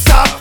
stop.